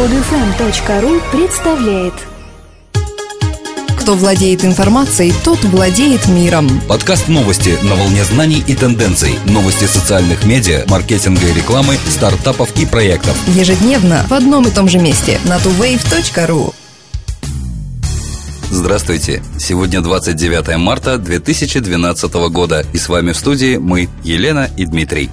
Подфм.ру представляет Кто владеет информацией, тот владеет миром. Подкаст новости на волне знаний и тенденций. Новости социальных медиа, маркетинга и рекламы, стартапов и проектов. Ежедневно в одном и том же месте на tuwave.ru. Здравствуйте! Сегодня 29 марта 2012 года, и с вами в студии мы, Елена и Дмитрий.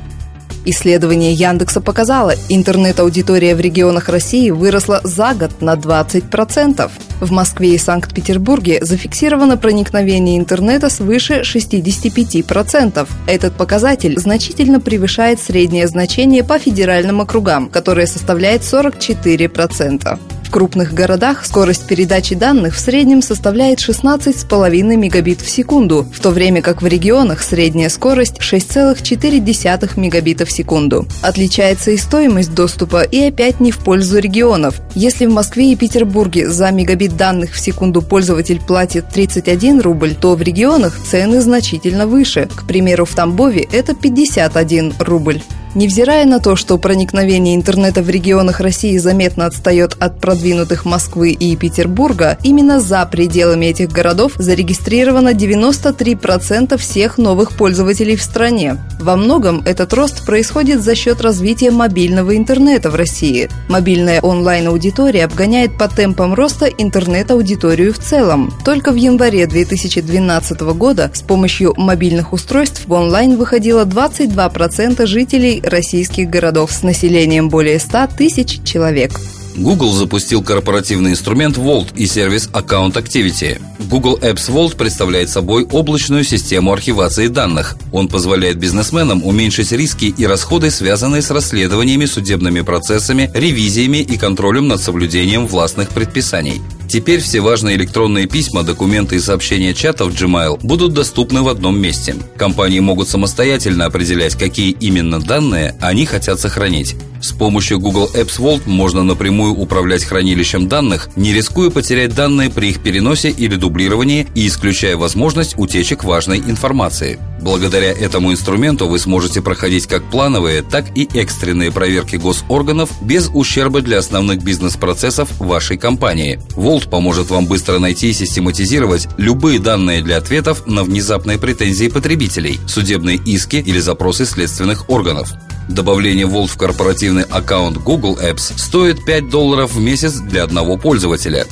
Исследование Яндекса показало, интернет-аудитория в регионах России выросла за год на 20%. В Москве и Санкт-Петербурге зафиксировано проникновение интернета свыше 65%. Этот показатель значительно превышает среднее значение по федеральным округам, которое составляет 44%. В крупных городах скорость передачи данных в среднем составляет 16,5 мегабит в секунду, в то время как в регионах средняя скорость 6,4 мегабита в секунду. Отличается и стоимость доступа, и опять не в пользу регионов. Если в Москве и Петербурге за мегабит данных в секунду пользователь платит 31 рубль, то в регионах цены значительно выше. К примеру, в Тамбове это 51 рубль. Невзирая на то, что проникновение интернета в регионах России заметно отстает от продвинутых Москвы и Петербурга, именно за пределами этих городов зарегистрировано 93% всех новых пользователей в стране. Во многом этот рост происходит за счет развития мобильного интернета в России. Мобильная онлайн-аудитория обгоняет по темпам роста интернет-аудиторию в целом. Только в январе 2012 года с помощью мобильных устройств в онлайн выходило 22% жителей российских городов с населением более 100 тысяч человек. Google запустил корпоративный инструмент Vault и сервис Account Activity. Google Apps Vault представляет собой облачную систему архивации данных. Он позволяет бизнесменам уменьшить риски и расходы, связанные с расследованиями, судебными процессами, ревизиями и контролем над соблюдением властных предписаний. Теперь все важные электронные письма, документы и сообщения чата в Gmail будут доступны в одном месте. Компании могут самостоятельно определять, какие именно данные они хотят сохранить. С помощью Google Apps Vault можно напрямую управлять хранилищем данных, не рискуя потерять данные при их переносе или дублировании и исключая возможность утечек важной информации. Благодаря этому инструменту вы сможете проходить как плановые, так и экстренные проверки госорганов без ущерба для основных бизнес-процессов вашей компании. Vault поможет вам быстро найти и систематизировать любые данные для ответов на внезапные претензии потребителей, судебные иски или запросы следственных органов. Добавление Vault в корпоративный аккаунт Google Apps стоит 5 долларов в месяц для одного пользователя.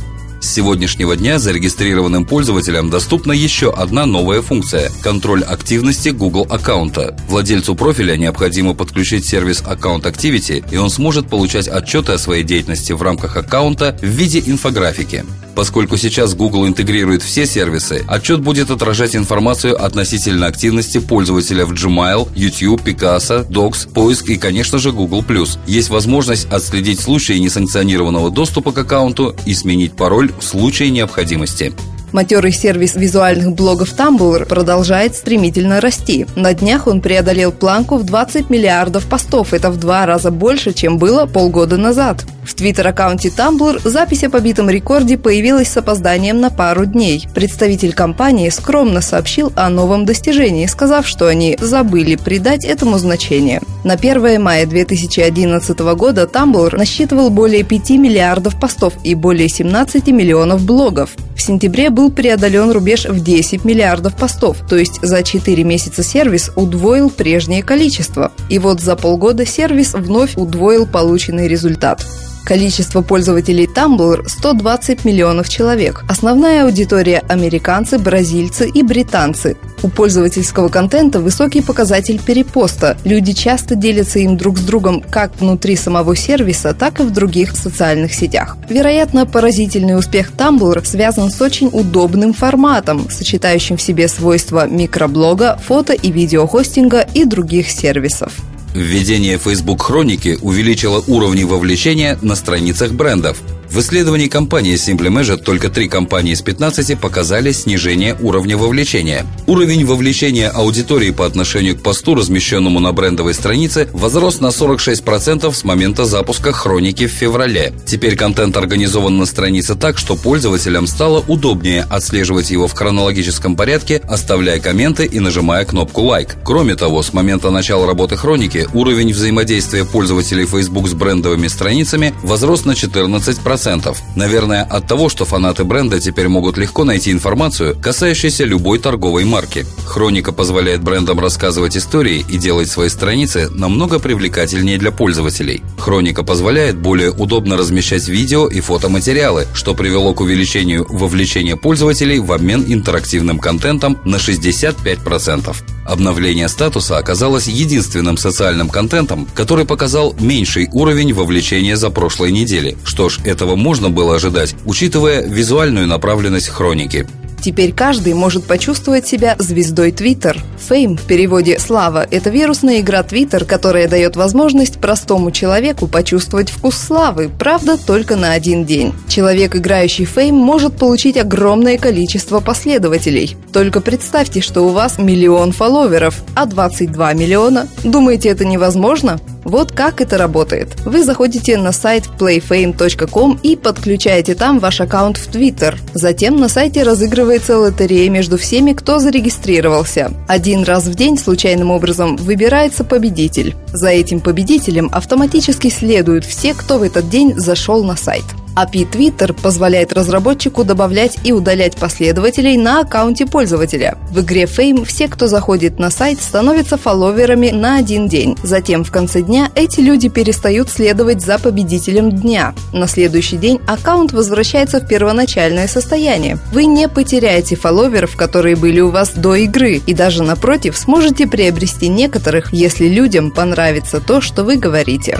С сегодняшнего дня зарегистрированным пользователям доступна еще одна новая функция – контроль активности Google аккаунта. Владельцу профиля необходимо подключить сервис Account Activity, и он сможет получать отчеты о своей деятельности в рамках аккаунта в виде инфографики. Поскольку сейчас Google интегрирует все сервисы, отчет будет отражать информацию относительно активности пользователя в Gmail, YouTube, Picasa, Docs, поиск и, конечно же, Google+. Есть возможность отследить случаи несанкционированного доступа к аккаунту и сменить пароль в случае необходимости. Матерый сервис визуальных блогов Tumblr продолжает стремительно расти. На днях он преодолел планку в 20 миллиардов постов. Это в два раза больше, чем было полгода назад. В твиттер-аккаунте Tumblr запись о побитом рекорде появилась с опозданием на пару дней. Представитель компании скромно сообщил о новом достижении, сказав, что они забыли придать этому значение. На 1 мая 2011 года Tumblr насчитывал более 5 миллиардов постов и более 17 миллионов блогов. В сентябре был преодолен рубеж в 10 миллиардов постов, то есть за 4 месяца сервис удвоил прежнее количество. И вот за полгода сервис вновь удвоил полученный результат. Количество пользователей Tumblr – 120 миллионов человек. Основная аудитория – американцы, бразильцы и британцы. У пользовательского контента высокий показатель перепоста. Люди часто делятся им друг с другом как внутри самого сервиса, так и в других социальных сетях. Вероятно, поразительный успех Tumblr связан с очень удобным форматом, сочетающим в себе свойства микроблога, фото и видеохостинга и других сервисов. Введение Facebook Хроники увеличило уровни вовлечения на страницах брендов. В исследовании компании Simply Measured только три компании из 15 показали снижение уровня вовлечения. Уровень вовлечения аудитории по отношению к посту, размещенному на брендовой странице, возрос на 46% с момента запуска хроники в феврале. Теперь контент организован на странице так, что пользователям стало удобнее отслеживать его в хронологическом порядке, оставляя комменты и нажимая кнопку лайк. Кроме того, с момента начала работы хроники уровень взаимодействия пользователей Facebook с брендовыми страницами возрос на 14%. Наверное, от того, что фанаты бренда теперь могут легко найти информацию, касающуюся любой торговой марки. Хроника позволяет брендам рассказывать истории и делать свои страницы намного привлекательнее для пользователей. Хроника позволяет более удобно размещать видео и фотоматериалы, что привело к увеличению вовлечения пользователей в обмен интерактивным контентом на 65%. Обновление статуса оказалось единственным социальным контентом, который показал меньший уровень вовлечения за прошлой недели. Что ж, этого можно было ожидать, учитывая визуальную направленность хроники. Теперь каждый может почувствовать себя звездой Twitter. Fame в переводе «слава» – это вирусная игра Twitter, которая дает возможность простому человеку почувствовать вкус славы, правда, только на один день. Человек, играющий Fame, может получить огромное количество последователей. Только представьте, что у вас миллион фолловеров, а 22 миллиона. Думаете, это невозможно? Вот как это работает. Вы заходите на сайт playfame.com и подключаете там ваш аккаунт в Twitter. Затем на сайте разыгрывается лотерея между всеми, кто зарегистрировался. Один раз в день случайным образом выбирается победитель. За этим победителем автоматически следуют все, кто в этот день зашел на сайт. API Twitter позволяет разработчику добавлять и удалять последователей на аккаунте пользователя. В игре Fame все, кто заходит на сайт, становятся фолловерами на один день. Затем в конце дня эти люди перестают следовать за победителем дня. На следующий день аккаунт возвращается в первоначальное состояние. Вы не потеряете фолловеров, которые были у вас до игры, и даже напротив сможете приобрести некоторых, если людям понравится то, что вы говорите.